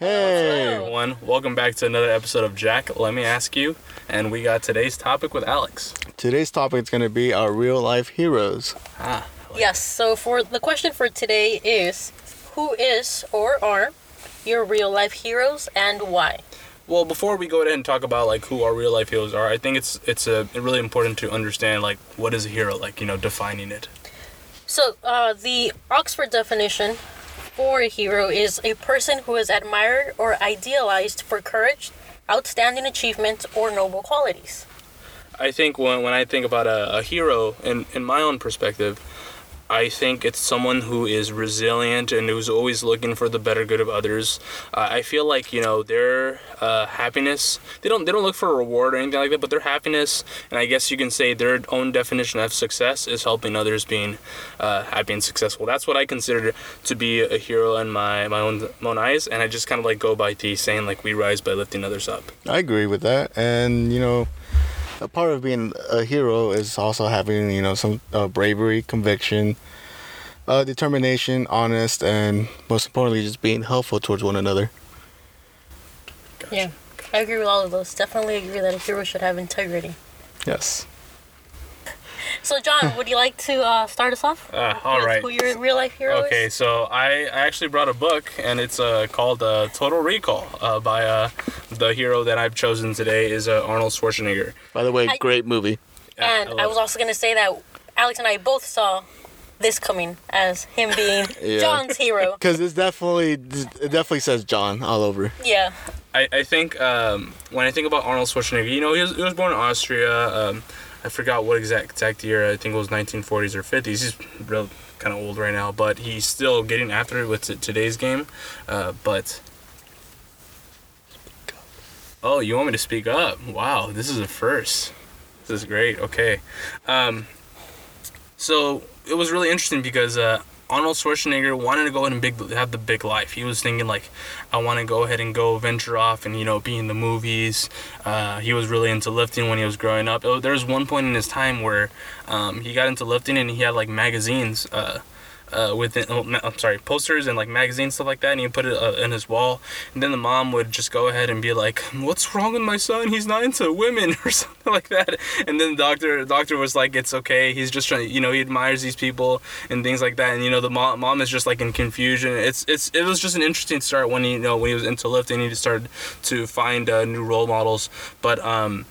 Hey. everyone. Welcome back to another episode of Jack. Let me ask you. And we got today's topic with Alex. Today's topic is going to be our real life heroes. Ah, Yes, so for the question for today is who is or are your real life heroes and why? well, before we go ahead and talk about like who our real life heroes are, I think it's it's a really important to understand like what is a hero, like you know, defining it. So, uh, the Oxford definition for a hero is a person who is admired or idealized for courage, outstanding achievements, or noble qualities. I think when, when I think about a, a hero, in, in my own perspective, I think it's someone who is resilient and who's always looking for the better good of others. Uh, I feel like you know their uh, happiness. They don't they don't look for a reward or anything like that, but their happiness and I guess you can say their own definition of success is helping others being uh, happy and successful. That's what I consider to be a hero in my my own my own eyes, and I just kind of like go by the saying like we rise by lifting others up. I agree with that. And, you know, a part of being a hero is also having, you know, some uh, bravery, conviction, uh, determination, honest, and most importantly, just being helpful towards one another. Yeah, I agree with all of those. Definitely agree that a hero should have integrity. Yes. So, John, would you like to uh, start us off? Uh, all with right. Who your real life hero Okay, is? so I, I actually brought a book, and it's uh, called uh, Total Recall uh, by uh, the hero that I've chosen today is uh, Arnold Schwarzenegger. By the way, I- great movie. And I I, was it. also going to say that Alex and I both saw this coming as him being Yeah. John's hero. Because it's definitely, it definitely says John all over. Yeah. I, I think um, when I think about Arnold Schwarzenegger, you know, he was, he was born in Austria. Um, I forgot what exact exact year. I think it was 1940s or 50s. He's real kind of old right now, but he's still getting after it with t- today's game. Uh, but oh, you want me to speak up? Wow, this is a first. This is great. Okay, um, so it was really interesting because uh, Arnold Schwarzenegger wanted to go ahead and big have the big life. He was thinking like, I want to go ahead and go venture off and you know be in the movies. Uh, he was really into lifting when he was growing up. Oh, there was one point in his time where um, he got into lifting and he had like magazines. Uh, uh, with oh, I'm sorry, posters and like magazines stuff like that, and he put it uh, in his wall. And then the mom would just go ahead and be like, "What's wrong with my son? He's not into women or something like that." And then the doctor, the doctor was like, "It's okay. He's just trying. You know, he admires these people and things like that." And you know, the mom, mom is just like in confusion. It's it's it was just an interesting start when he you know when he was into lifting. He just started to find uh, new role models, but um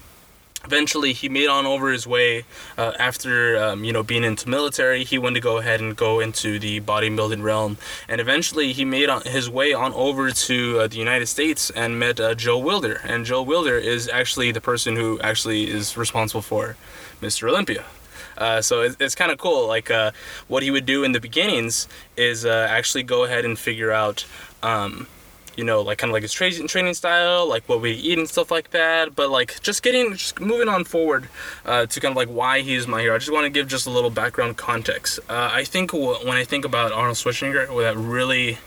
eventually he made on over his way uh, after um, you know being into military he wanted to go ahead and go into the bodybuilding realm. And eventually he made on his way on over to uh, the united states and met uh, Joe Weider. And Joe Weider is actually the person who actually is responsible for mr olympia. Uh, so it's, it's kind of cool like uh, what he would do in the beginnings is uh, actually go ahead and figure out um, you know, like kind of like his training training style, like what we eat and stuff like that. But like just getting, just moving on forward uh, to kind of like why he's my hero. I just want to give just a little background context. Uh, I think wh- when I think about Arnold Schwarzenegger, what that really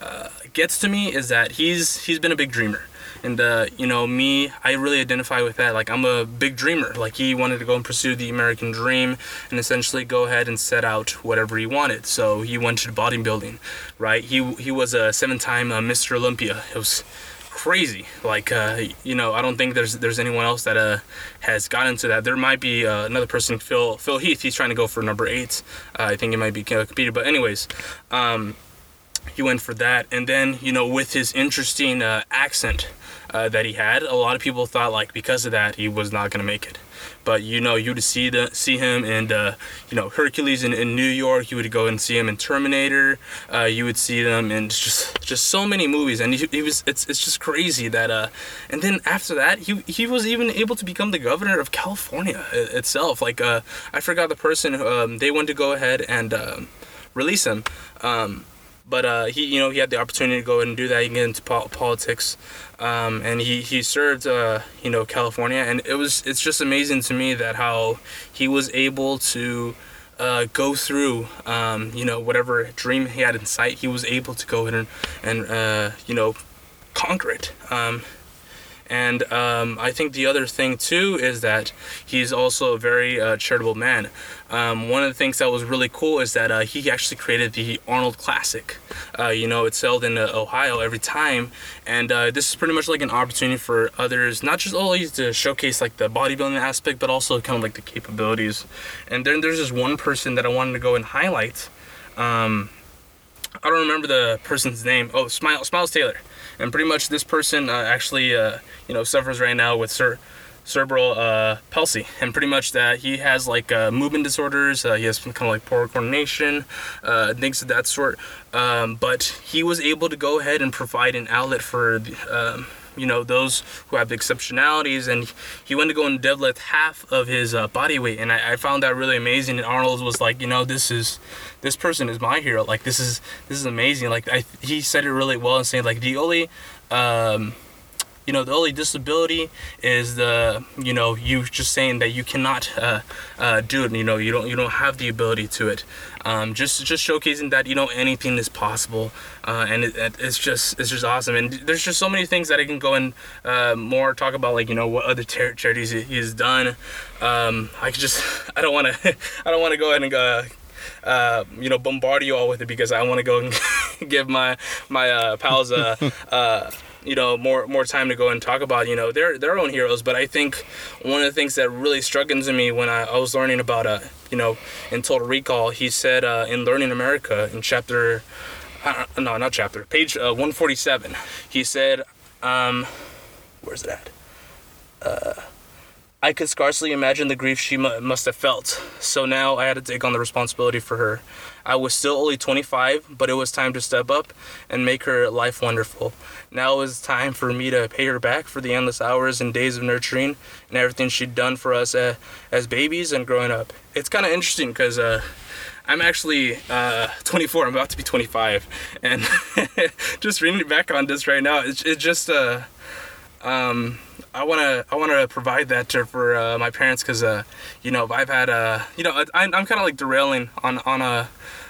uh, gets to me is that he's he's been a big dreamer. And uh, you know me, I really identify with that. Like I'm a big dreamer. Like he wanted to go and pursue the American dream, and essentially go ahead and set out whatever he wanted. So he went to bodybuilding, right? He he was a seven-time uh, Mr. Olympia. It was crazy. Like uh, you know, I don't think there's there's anyone else that uh, has gotten to that. There might be uh, another person, Phil Phil Heath. He's trying to go for number eight. Uh, I think it might be competed. But anyways. Um, he went for that. And then you know with his interesting uh, accent uh, that he had a lot of people thought like because of that he was not going to make it. But you know you would see the see him in uh, you know hercules in, in new york you would go and see him in terminator uh, you would see them in just just so many movies. And he, he was it's, it's just crazy that uh and then after that he, he was even able to become the governor of california itself. Like uh i forgot the person um, they went to go ahead and um, release him. Um, but uh, he you know he had the opportunity to go and do that. He get into po- politics, um, and he he served uh, you know California, and it was it's just amazing to me that how he was able to. Uh, go through, um, you know, whatever dream he had in sight, he was able to go and, and uh, you know, conquer it. Um, And um, I think the other thing too is that he's also a very uh, charitable man. Um, one of the things that was really cool is that uh, he actually created the Arnold Classic. Uh, you know, it's held in uh, Ohio every time, and uh, this is pretty much like an opportunity for others, not just always to showcase like the bodybuilding aspect, but also kind of like the capabilities. And then there's this one person that I wanted to go and highlight. Um, I don't remember the person's name. Oh, Smile, Smiles Taylor, and pretty much this person uh, actually, uh, you know, suffers right now with cer- cerebral uh, palsy, and pretty much that he has like uh, movement disorders. Uh, he has kind of like poor coordination, uh, things of that sort. Um, but he was able to go ahead and provide an outlet for. Um, you know those who have the exceptionalities. And he went to go and deadlift half of his uh, body weight. And I, I found that really amazing. And arnold was like you know this is this person is my hero. Like this is this is amazing. Like I, he said it really well and saying like the only um, you know the only disability is the you know you just saying that you cannot uh, uh, do it you know you don't you don't have the ability to it. Um, just just showcasing that you know anything is possible uh, and it, it's just it's just awesome. And there's just so many things that I can go and uh, more talk about like you know what other ter- charities he, he's done. Um, I could just I don't want to I don't want to go ahead and uh, uh, you know, bombard you all with it because I want to go and give my my uh, pals a, uh, you know more more time to go and talk about you know their their own heroes. But I think one of the things that really struck into me when I, I was learning about uh you know in Total Recall, he said uh, in Learning America in chapter uh, no not chapter page uh, 147, he said um, where's it at? Uh, I could scarcely imagine the grief she mu- must have felt. So now I had to take on the responsibility for her. I was still only 25, but it was time to step up and make her life wonderful. Now it was time for me to pay her back for the endless hours and days of nurturing and everything she'd done for us uh, as babies and growing up. It's kind of interesting because uh, I'm actually uh, 24. I'm about to be 25, and just reading back on this right now, it's, it's just uh, um, I wanna I wanna provide that to, for uh, my parents because uh, you know I've had uh, you know I, I'm kind of like derailing on on a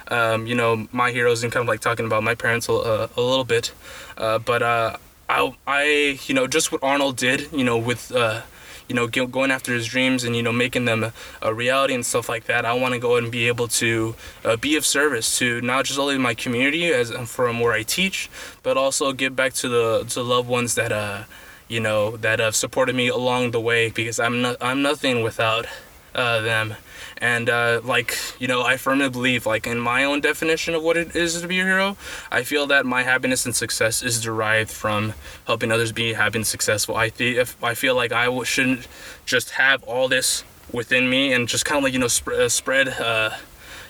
um, you know my heroes and kind of like talking about my parents a, a, a little bit, uh, but uh, I I you know just what Arnold did you know with uh, you know going after his dreams and you know making them a, a reality and stuff like that. I want to go and be able to uh, be of service to not just only my community as from where I teach, but also give back to the to loved ones that uh you know that have supported me along the way because I'm not I'm nothing without uh, them. And uh, like you know, I firmly believe, like in my own definition of what it is to be a hero, I feel that my happiness and success is derived from helping others be happy and successful. I if I feel like I w- shouldn't just have all this within me and just kind of like you know sp- uh, spread. Uh,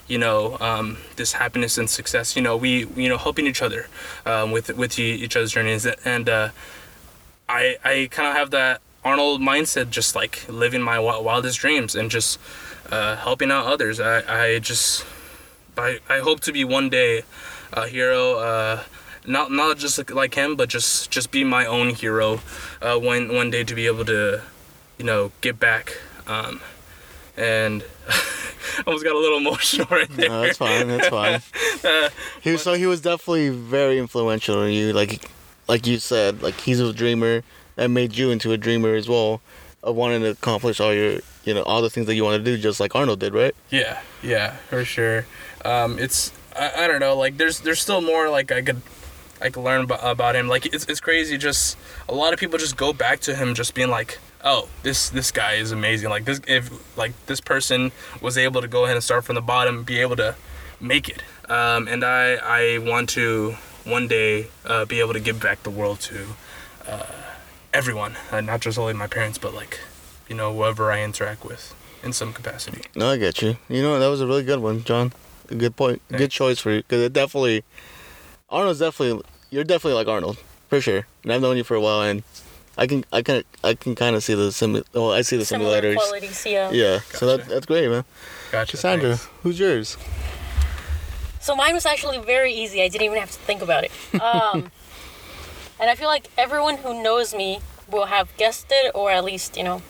you know um, this happiness and success you know we you know helping each other um, with with each other's journeys and uh, I I kind of have that Arnold mindset, just like living my wildest dreams and just uh, helping out others. I I just I I hope to be one day a hero. Uh, not not just like, him, but just just be my own hero. Uh, one one day to be able to, you know, get back. Um, and I almost got a little emotional right there. No, that's fine. That's fine. he was, so he was definitely very influential in you. Like, like you said, like he's a dreamer and made you into a dreamer as well, of wanting to accomplish all your, you know, all the things that you want to do, just like Arnold did, right? Yeah, yeah, for sure. Um, it's I, I don't know, like there's there's still more like I could I could learn about, about him. Like it's it's crazy. Just a lot of people just go back to him, just being like, oh, this this guy is amazing. Like this if like this person was able to go ahead and start from the bottom, be able to make it. Um, and I I want to one day uh, be able to give back the world to uh, everyone, uh, not just only my parents, but like you know whoever I interact with in some capacity. No, I get you. You know, that was a really good one, John. A good point. Good choice for you, because it definitely, Arnold's definitely, you're definitely like Arnold, for sure. And I've known you for a while, and I can, I can, I can kind of see the sim. Well, I see the Similar simulators. qualities, yeah. Yeah, so that, that's great, man. Gotcha. Cassandra, thanks. who's yours? So mine was actually very easy. I didn't even have to think about it. Um, and I feel like everyone who knows me will have guessed it or at least, you know,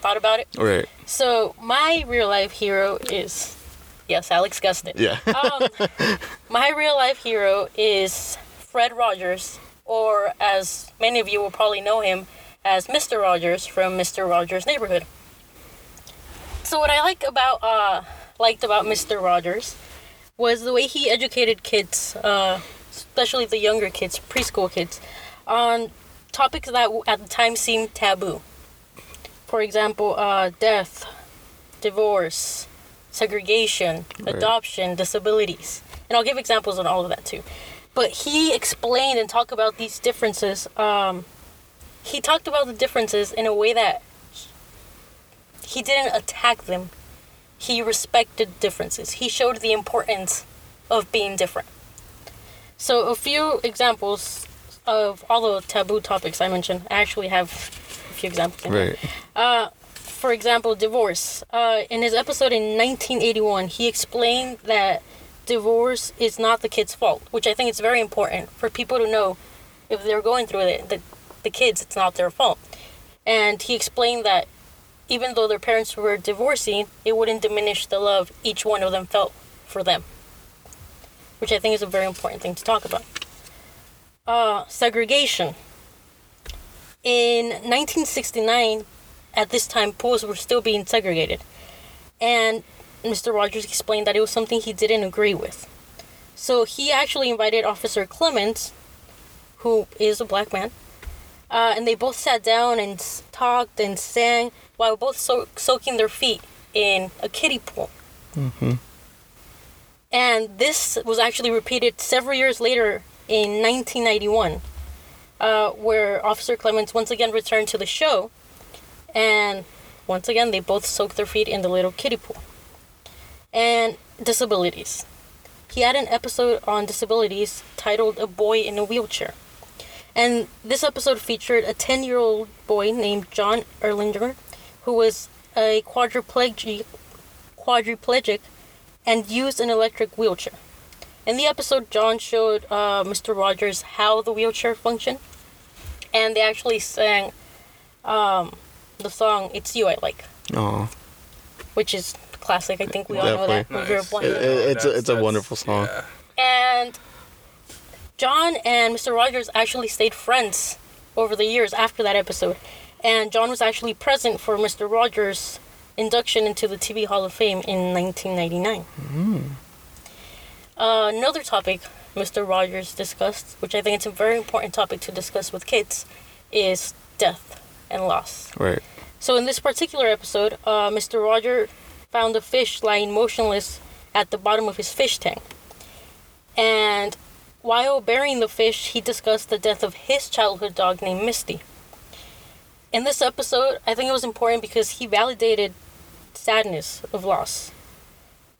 thought about it. Right. So my real life hero is, yes, Alex guessed it. Yeah. Um, my real life hero is Fred Rogers or as many of you will probably know him as Mr. Rogers from Mr. Rogers' Neighborhood. So what I like about uh, liked about Mr. Rogers was the way he educated kids, uh, especially the younger kids, preschool kids, on topics that at the time seemed taboo. For example, uh, death, divorce, segregation, Right. adoption, disabilities. And I'll give examples on all of that too. But he explained and talked about these differences. Um, he talked about the differences in a way that he didn't attack them. He respected differences. He showed the importance of being different. So, a few examples of all the taboo topics I mentioned. I actually have a few examples. Right. For example, divorce. Uh, in his episode in 1981, he explained that divorce is not the kid's fault, which I think is very important for people to know if they're going through it, that the kids, it's not their fault. And he explained that even though their parents were divorcing, it wouldn't diminish the love each one of them felt for them, which I think is a very important thing to talk about. Uh, segregation. In 1969, at this time, pools were still being segregated. And Mr. Rogers explained that it was something he didn't agree with. So he actually invited Officer Clemmons, who is a black man, uh, and they both sat down and talked and sang while both so- soaking their feet in a kiddie pool. And this was actually repeated several years later in 1991, uh, where Officer Clemmons once again returned to the show, and once again they both soaked their feet in the little kiddie pool. And disabilities. He had an episode on disabilities titled A Boy in a Wheelchair. And this episode featured a 10 year old boy named John Erlanger, who was a quadriplegic, quadriplegic and used an electric wheelchair. In the episode, John showed uh, Mr. Rogers how the wheelchair functioned, and they actually sang um, the song "It's You I Like," Oh, which is classic. I think we all know that. Definitely. when Nice. It- it- it's a- it's a wonderful song. yeah. And John and Mr. Rogers actually stayed friends over the years after that episode. And John was actually present for Mr. Rogers' induction into the TV Hall of Fame in 1999. Uh, another topic Mr. Rogers discussed, which I think it's a very important topic to discuss with kids, is death and loss. right. So in this particular episode, uh, Mr. Roger found a fish lying motionless at the bottom of his fish tank. And while burying the fish, he discussed the death of his childhood dog named Mitzi. In this episode, I think it was important because he validated sadness of loss.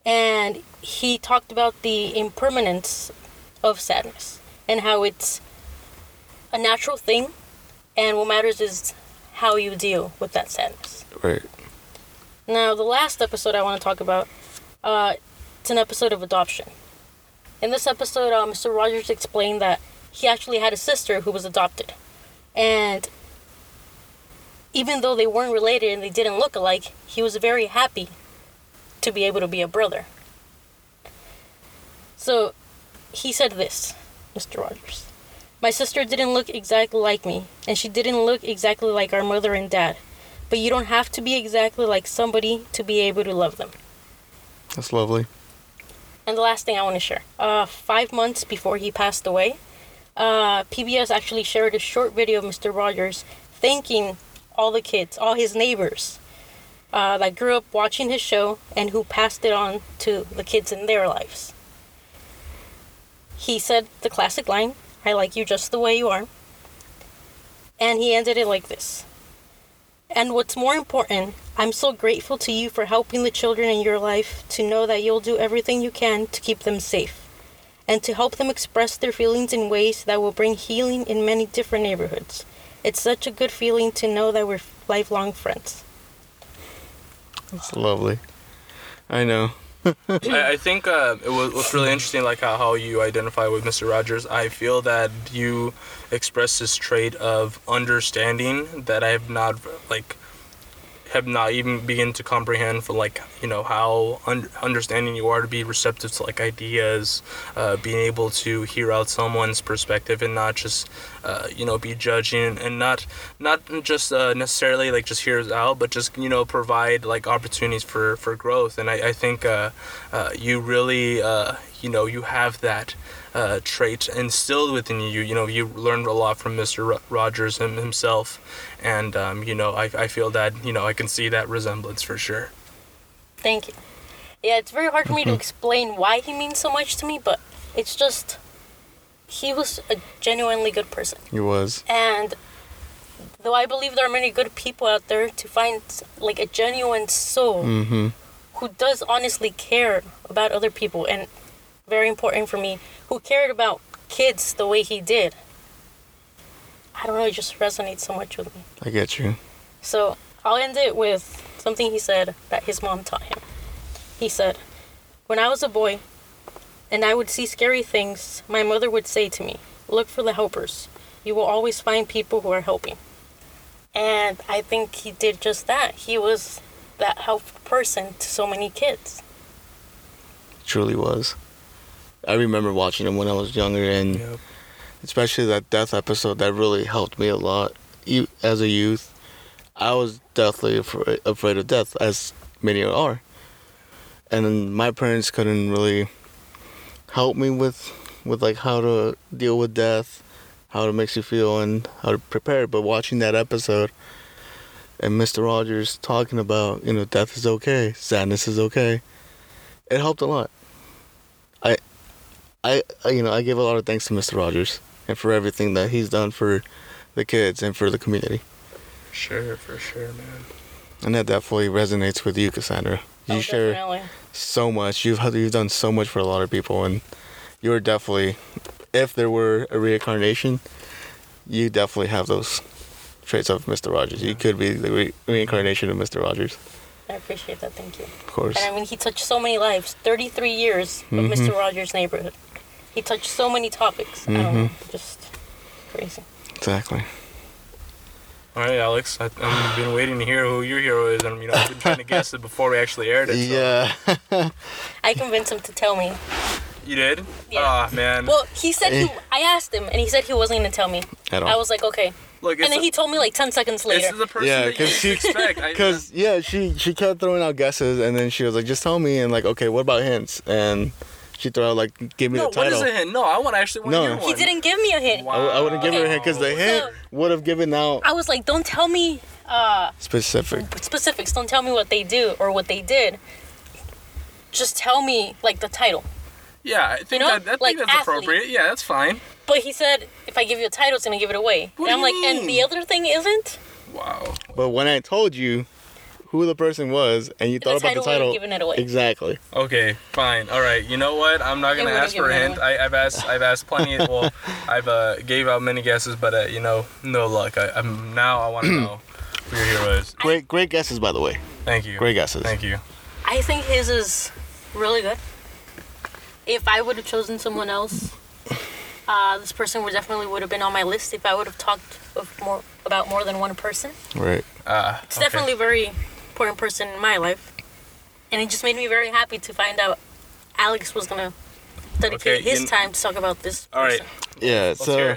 And he talked about the impermanence of sadness and how it's a natural thing and what matters is how you deal with that sadness. Right. Now, the last episode I want to talk about, uh, it's an episode of adoption. In this episode, uh, Mr. Rogers explained that he actually had a sister who was adopted, and even though they weren't related and they didn't look alike, he was very happy to be able to be a brother. So, he said this, Mr. Rogers. My sister didn't look exactly like me, and she didn't look exactly like our mother and dad. But you don't have to be exactly like somebody to be able to love them. That's lovely. And the last thing I want to share. Uh, five months before he passed away, uh, PBS actually shared a short video of Mr. Rogers thanking all the kids, all his neighbors uh, that grew up watching his show and who passed it on to the kids in their lives. He said the classic line, I like you just the way you are. And he ended it like this. And what's more important, I'm so grateful to you for helping the children in your life to know that you'll do everything you can to keep them safe and to help them express their feelings in ways that will bring healing in many different neighborhoods. It's such a good feeling to know that we're lifelong friends. That's lovely. I know. I, I think uh, it was really interesting, like how, how you identify with Mr. Rogers. I feel that you express this trait of understanding that I have not like have not even begin to comprehend for like you know how un- understanding you are to be receptive to like ideas, uh, being able to hear out someone's perspective and not just uh, you know be judging and not not just uh, necessarily like just hear out, but just you know provide like opportunities for for growth. And I I think uh, uh, you really uh, you know you have that uh, trait instilled within you. You know, you learned a lot from Mr. Rogers him, himself, and um, you know, I, I feel that you know I can see that resemblance for sure. Thank you. Yeah, it's very hard for me to explain why he means so much to me, but it's just he was a genuinely good person. He was. And though I believe there are many good people out there, to find like a genuine soul Mm-hmm. who does honestly care about other people and very important for me, who cared about kids the way he did. I don't know, it just resonates so much with me. I get you. So I'll end it with something he said that his mom taught him. He said, When I was a boy and I would see scary things, my mother would say to me, Look for the helpers. You will always find people who are helping. And I think he did just that. He was that helpful person to so many kids. Truly was. I remember watching him when I was younger, and Yep. especially that death episode that really helped me a lot. You, as a youth, I was deathly afraid, afraid of death, as many are. And my parents couldn't really help me with, with like how to deal with death, how it makes you feel, and how to prepare. But watching that episode, and Mr. Rogers talking about, you know, death is okay, sadness is okay, it helped a lot. I, I, I- you know, I give a lot of thanks to Mr. Rogers and for everything that he's done for the kids and for the community. Sure, for sure, man. And that definitely resonates with you, Cassandra. You Oh, share definitely. so much. You've you've done so much for a lot of people, and you're definitely, if there were a reincarnation, you definitely have those traits of Mr. Rogers. You could be the re- reincarnation of Mr. Rogers, I appreciate that. Thank you. of course. And I mean, he touched so many lives. 33 years of Mhm. Mr. Rogers' neighborhood. He touched so many topics. I don't know. Just crazy. Exactly. All right, Alex. I, I've been waiting to hear who your hero is, and you know, I've been trying to guess it before we actually aired it. so- Yeah. I convinced him to tell me. You did? Yeah. Ah, man. Well, he said he. Eh. I asked him, and he said he wasn't going to tell me. At all. I was like, okay. Look, And then a- he told me like 10 seconds later. this is the person Yeah, that you 'cause she- expect. Cause yeah, she she kept throwing out guesses, and then she was like, "Just tell me," and like, "Okay, what about hints?" And she threw out like, "Give me no, the what title." is a hint? No, I want actually want No. to hear He one. He didn't give me a hint. Wow. I, w- I wouldn't give her a hint because the hint So- would have given out I was like, don't tell me uh, specific. specifics. Don't tell me what they do or what they did. Just tell me like the title. Yeah, I think know, that, I think like that's athlete. appropriate. Yeah, that's fine. But he said if I give you a title, it's gonna give it away. What and do I'm you like, mean? and the other thing isn't. Wow. But when I told you who the person was, and you thought about the title would've given it away. exactly. Okay, fine. All right. You know what? I'm not gonna would've ask for a given hint. I, I've asked. I've asked plenty. Of, well, I've uh, gave out many guesses, but uh, you know, no luck. I, I'm now. I want to know who your hero is. Great, great guesses, by the way. Thank you. Great guesses. Thank you. I think his is really good. If I would have chosen someone else, uh, this person would definitely would have been on my list. If I would have talked of more about more than one person, Right. Uh, it's definitely very important person in my life, and it just made me very happy to find out Alex was gonna dedicate Okay, his you- time to talk about this. All right. person. Yeah. Let's so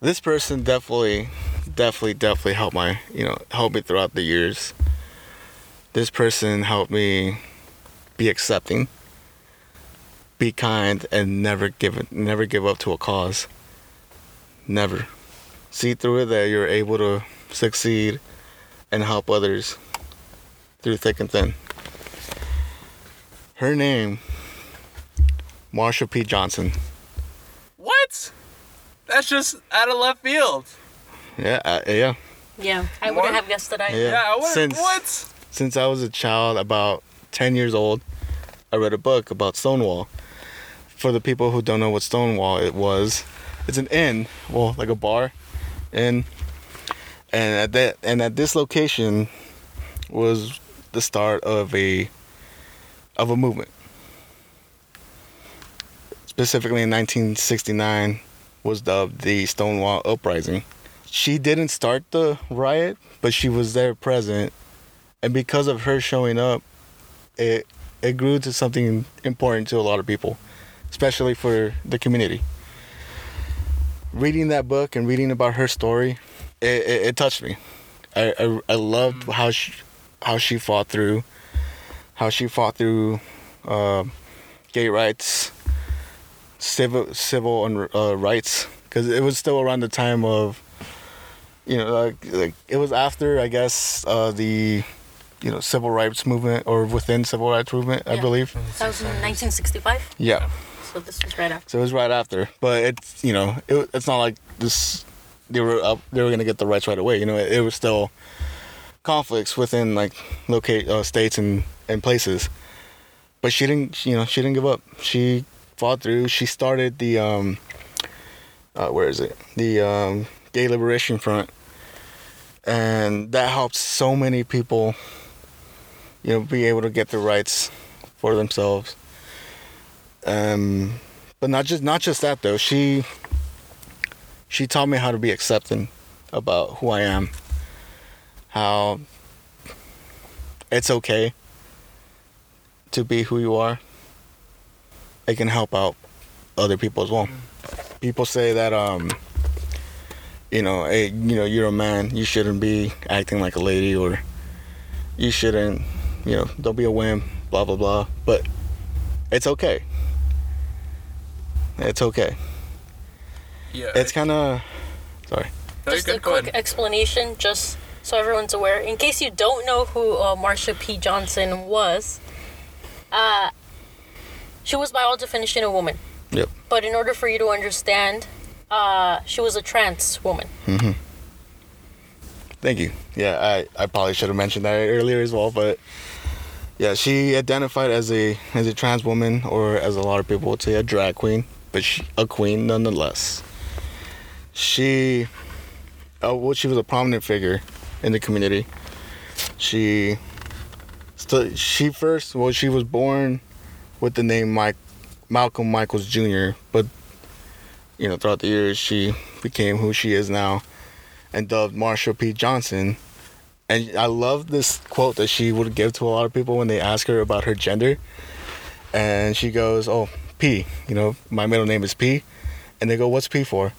this person definitely, definitely, definitely helped my, you know, helped me throughout the years. This person helped me be accepting, be kind, and never give it, never give up to a cause. Never. See through it that you're able to succeed and help others through thick and thin. Her name, Marsha P. Johnson. What? That's just out of left field. Yeah, uh, yeah. Yeah, I wouldn't have guessed that. I Yeah. Yeah. what? Since- what? Since I was a child, about 10 years old, I read a book about Stonewall. For the people who don't know what Stonewall it was, it's an inn, well, like a bar, inn. And at that and at this location was the start of a of a movement. Specifically in 1969 was dubbed the Stonewall Uprising. she didn't start the riot, but she was there present, and because of her showing up, it it grew to something important to a lot of people, especially for the community. Reading that book and reading about her story, it, it, it touched me. I, I I loved how she how she fought through, how she fought through, uh, gay rights, civil civil and uh, rights, because it was still around the time of, you know, like, like it was after I guess uh, the, you know, civil rights movement or within civil rights movement, I believe. That was in 1965. Yeah. So this was right after. So it was right after, but it's you know it, it's not like this they were up they were gonna get the rights right away. You know it, it was still conflicts within like locate uh, states and and places, but she didn't you know she didn't give up. She fought through. She started the um uh, where is it the um, Gay Liberation Front, and that helped so many people. You know, be able to get their rights for themselves um but not just not just that though she she taught me how to be accepting about who i am how it's okay to be who you are. It can help out other people as well. People say that um you know hey you know you're a man you shouldn't be acting like a lady or you shouldn't you know don't be a wimp blah blah blah. But it's okay. It's okay. Yeah. It's kind of sorry. No, Just a good. Go quick ahead. explanation, just so everyone's aware. In case you don't know who uh, Marsha P. Johnson was, uh, she was by all definition a woman. Yep. But in order for you to understand, uh, she was a trans woman. Mhm. Thank you. Yeah, I, I probably should have mentioned that earlier as well, but yeah, she identified as a as a trans woman, or as a lot of people would say, a drag queen, but she, a queen nonetheless. She, uh, well, she was a prominent figure in the community. She, stu- she first, well, she was born with the name Mike, Malcolm Michaels Jr., but you know, throughout the years, she became who she is now and dubbed Marsha P. Johnson. And I love this quote that she would give to a lot of people when they ask her about her gender. And she goes, Oh, P, you know, my middle name is P. And they go, What's P for?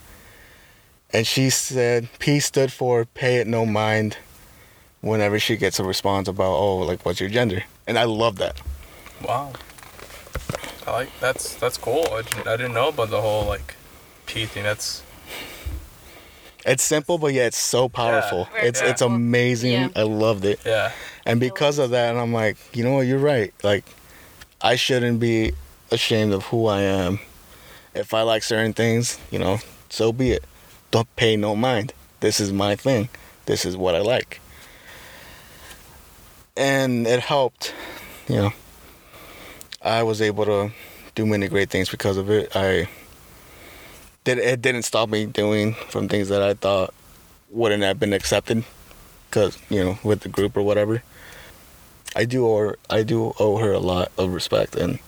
And she said, P stood for pay it no mind whenever she gets a response about, Oh, like, what's your gender? And I love that. Wow. I like that's that's cool. I didn't, I didn't know about the whole like P thing. That's It's simple, but yet it's so powerful. Very it's it's amazing. Yeah. I loved it. yeah. And because of that, I'm like, you know what, you're right. Like, I shouldn't be ashamed of who I am. If I like certain things, you know, so be it. Don't pay no mind. This is my thing. This is what I like. And it helped, you know. I was able to do many great things because of it. I did it didn't stop me doing from things that I thought wouldn't have been accepted because you know with the group or whatever. I do owe her, I do owe her a lot of respect and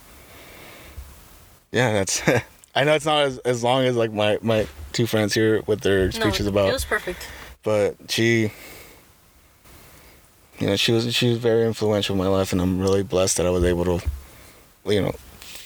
yeah, that's. I know it's not as, as long as like my my two friends here with their speeches no, about, It was perfect. but she. You know, she was she was very influential in my life, and I'm really blessed that I was able to, you know,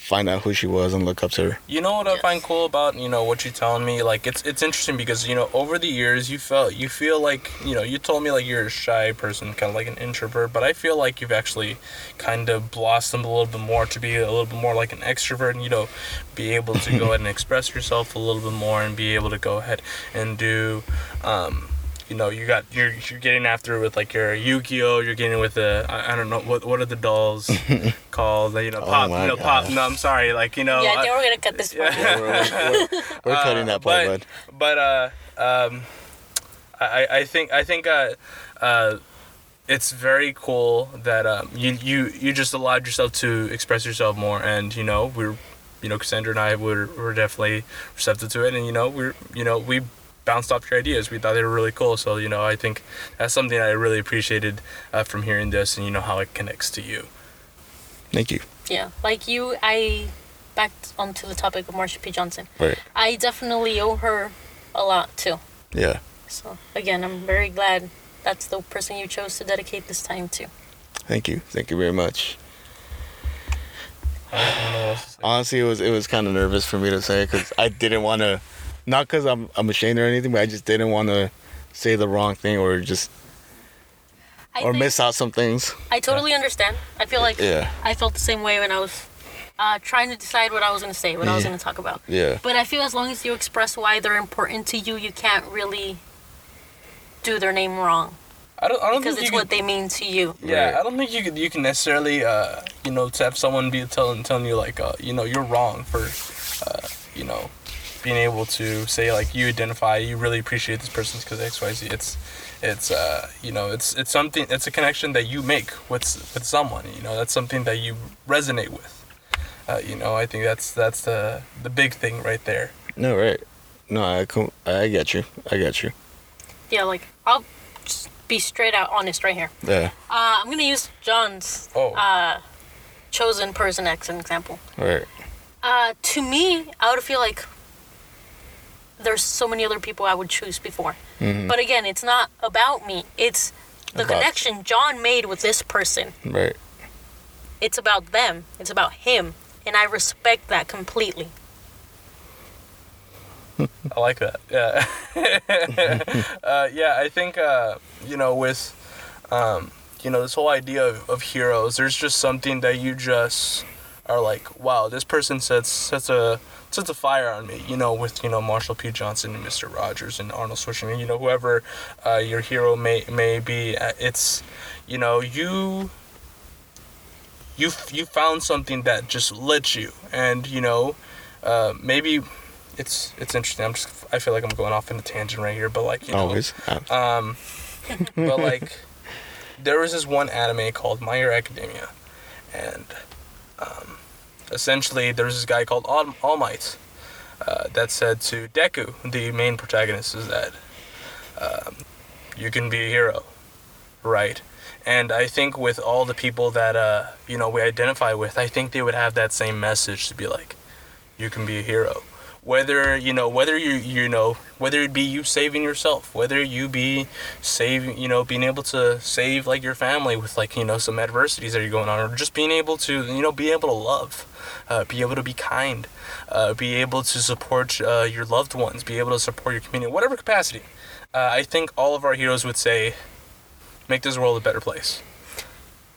find out who she was and look up to her. You know what I find cool about you know what you're telling me? Like it's it's interesting because you know over the years you felt you feel like you know you told me like you're a shy person, kind of like an introvert, but I feel like you've actually kind of blossomed a little bit more to be a little bit more like an extrovert, and you know, be able to go ahead and express yourself a little bit more, and be able to go ahead and do. Um, you know, you got you're you're getting after it with like your Yu-Gi-Oh. You're getting with the I, I don't know what what are the dolls called? You know, Oh pop. my you know, pop. No, I'm sorry. Like you know. yeah, I I- think we're gonna cut this part. Yeah. We're, we're- we're- we're cutting that part, but, bud. But uh, um, I I think I think uh, uh, it's very cool that um you you you just allowed yourself to express yourself more, and you know we're you know Cassandra and I were were definitely receptive to it, and you know we're you know we bounced off your ideas. We thought they were really cool, so you know I think that's something I really appreciated uh, from hearing this, and you know how it connects to you. Thank you. Yeah, like you, I back onto the topic of Marsha P. Johnson. Right. I definitely owe her a lot too. Yeah. So again, I'm very glad that's the person you chose to dedicate this time to. Thank you. Thank you very much. I don't know what else to say. Honestly, it was it was kind of nervous for me to say because I didn't want to, not because I'm I'm ashamed or anything, but I just didn't want to say the wrong thing or just I or miss out some things. I totally understand. I feel like Yeah. I felt the same way when I was uh, trying to decide what I was going to say, what I was going to talk about. Yeah. But I feel as long as you express why they're important to you, you can't really do their name wrong I don't. I don't because think it's what can, they mean to you. Yeah, Right. I don't think you can. You can necessarily, uh, you know, to have someone be telling telling you like, uh, you know, you're wrong for, uh, you know, being able to say like you identify, you really appreciate this person because X Y Z. It's, it's, uh, you know, it's it's something. It's a connection that you make with with someone. You know, that's something that you resonate with. Uh, you know, I think that's that's the the big thing right there. No, right. No, I com- I get you. I get you. Yeah, like I'll just be straight out honest right here. Yeah. Uh, I'm gonna use John's Oh. uh, chosen person as an example. Right. Uh, to me, I would feel like there's so many other people I would choose before. Mhm. But again, it's not about me. It's the About- connection John made with this person. Right. It's about them. It's about him, and I respect that completely. I like that. Yeah. uh, yeah, I think uh, you know with um, you know this whole idea of, of heroes. There's just something that you just are like, wow, this person sets sets a sets a fire on me. You know, with you know Marsha P. Johnson and Mister Rogers and Arnold Schwarzenegger. You know, whoever uh, your hero may may be. uh, It's you know you. You, you found something that just lit you and you know uh, maybe it's it's interesting. I'm just I feel like I'm going off in a tangent right here, but like you know, Always. Um, but like there was this one anime called My Hero Academia, and um, essentially there's this guy called All, Might uh, that said to Deku, the main protagonist, is that um, you can be a hero, right? And I think with all the people that uh, you know we identify with, I think they would have that same message to be like, you can be a hero whether you know whether you you know whether it be you saving yourself whether you be saving you know being able to save like your family with like you know some adversities that are going on or just being able to you know be able to love uh, be able to be kind uh, be able to support uh, your loved ones be able to support your community whatever capacity uh, i think all of our heroes would say make this world a better place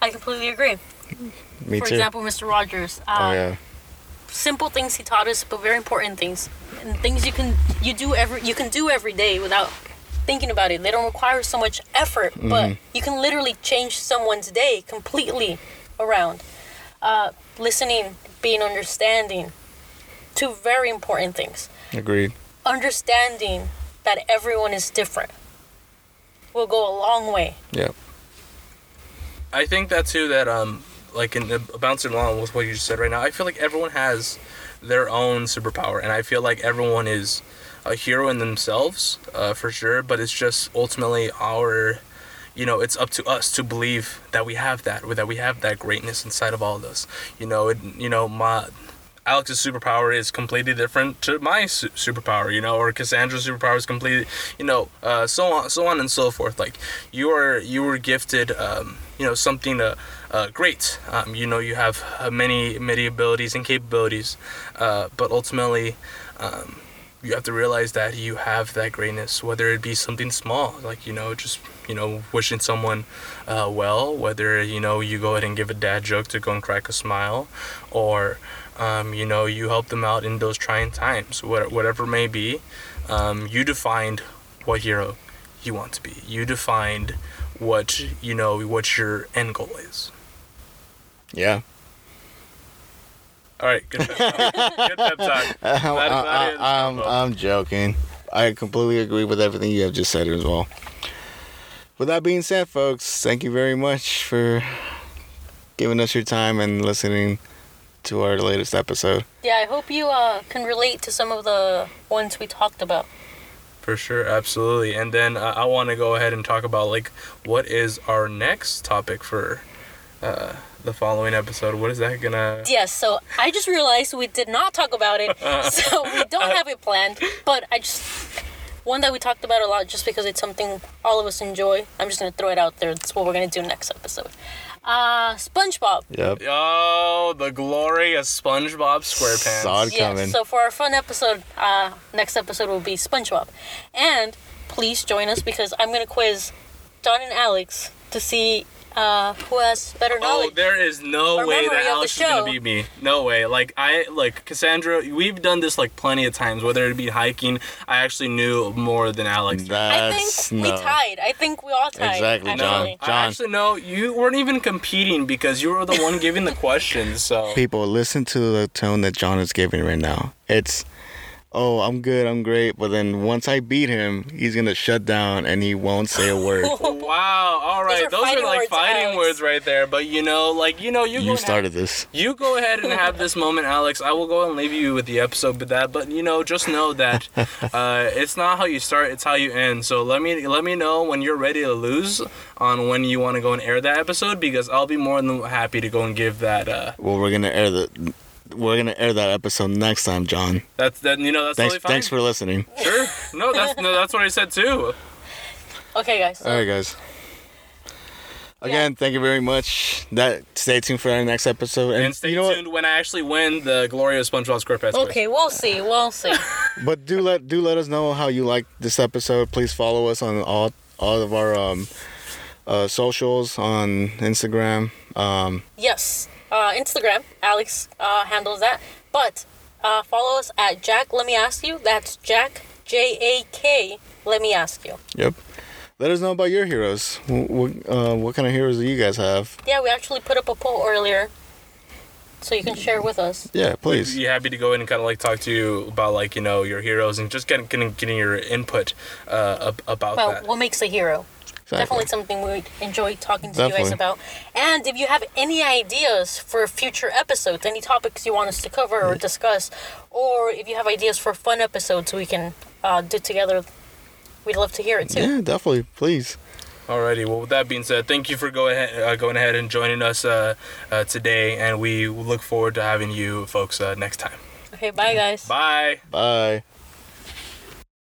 I completely agree. me For too. example, Mr. Rogers. Uh, oh yeah. Simple things he taught us, but very important things, and things you can you do every you can do every day without thinking about it. They don't require so much effort, but you can literally change someone's day completely around. Uh, listening, being understanding, two very important things. Agreed. Understanding that everyone is different will go a long way. Yeah. I think that too. That um, like in the, bouncing along with what you just said right now, I feel like everyone has their own superpower, and I feel like everyone is a hero in themselves, uh, for sure. But it's just ultimately our, you know, it's up to us to believe that we have that, that we have that greatness inside of all of us. You know, it, you know, my Alex's superpower is completely different to my su- superpower, you know, or Cassandra's superpower is completely, you know, uh, so on, so on and so forth. Like you are, you were gifted, um, you know, something uh, uh, great. Um, you know, you have uh, many, many abilities and capabilities, uh, but ultimately, um, you have to realize that you have that greatness, whether it be something small, like you know, just you know, wishing someone uh, well, whether you know you go ahead and give a dad joke to go and crack a smile, or um, you know, you help them out in those trying times, what, whatever may be. Um, you defined what hero you want to be. You defined what you know what your end goal is. Yeah. All right, good pep talk. good pep talk. I'm, That is not it, it's I'm, I'm joking. I completely agree with everything you have just said as well. With that being said, folks, thank you very much for giving us your time and listening to our latest episode. Yeah, I hope you uh, can relate to some of the ones we talked about. For sure, absolutely. And then uh, I want to go ahead and talk about like what is our next topic for uh, the following episode. What is that gonna? Yes, so I just realized we did not talk about it, so we don't have it planned. But I just one that we talked about a lot just because it's something all of us enjoy. I'm just gonna throw it out there. That's what we're gonna do next episode. Uh, SpongeBob. Yep. Oh, the glory of SpongeBob SquarePants. Saw it Yes. So for our fun episode, uh, next episode will be SpongeBob, and please join us because I'm gonna quiz Don and Alex to see uh, who has better knowledge. Oh, knowledge. there is no way that Alex is gonna show. beat me. No way. Like I like Cassandra. We've done this like plenty of times. Whether it be hiking, I actually knew more than Alex. I That's think no. we tied. I think we all tied. Exactly, no, John. actually. I actually no. You weren't even competing because you were the one giving the questions. So People, listen to the tone that John is giving right now. It's, oh, I'm good, I'm great, but then once I beat him, he's gonna shut down and he won't say a word. wow. All right, are those are, like words, fighting Alex. words right there. But you know, like you know, you you and started this. You go ahead and have this moment, Alex. I will go and leave you with the episode with that. But you know, just know that uh, it's not how you start; it's how you end. So let me let me know when you're ready to lose on when you want to go and air that episode because I'll be more than happy to go and give that. Uh, Well, we're gonna air the, we're gonna air that episode next time, John. that's that. You know, that's Thanks, totally fine. thanks for listening. sure. No, that's no, that's what I said too. Okay, guys. All right, guys. Again, thank you very much. That stay tuned for our next episode. And, And stay you know tuned when I actually win the glorious SpongeBob SquarePants. quiz. Okay, we'll see. We'll see. But do let do let us know how you like this episode. Please follow us on all all of our um, uh, socials on Instagram. Um, yes. Uh, Instagram. Alex uh, handles that. But uh, follow us at Jack. Let me ask you. That's Jack J A K. Let me ask you. yep. Let us know about your heroes. What, uh, what kind of heroes do you guys have? Yeah, we actually put up a poll earlier, so you can share with us. Yeah, please. Be happy to go in and kind of like talk to you about like you know your heroes and just getting getting, getting your input uh, ab- about Well, that. what makes a hero? Exactly. Definitely something we enjoy talking to you guys about. And if you have any ideas for future episodes, any topics you want us to cover or discuss, or if you have ideas for fun episodes we can uh, do together, we'd love to hear it too. Yeah, definitely. Please. Alrighty. Well, with that being said, thank you for go ahead, uh, going ahead and joining us uh, uh, today, and we look forward to having you folks uh, next time. Okay, bye guys. Bye. Bye.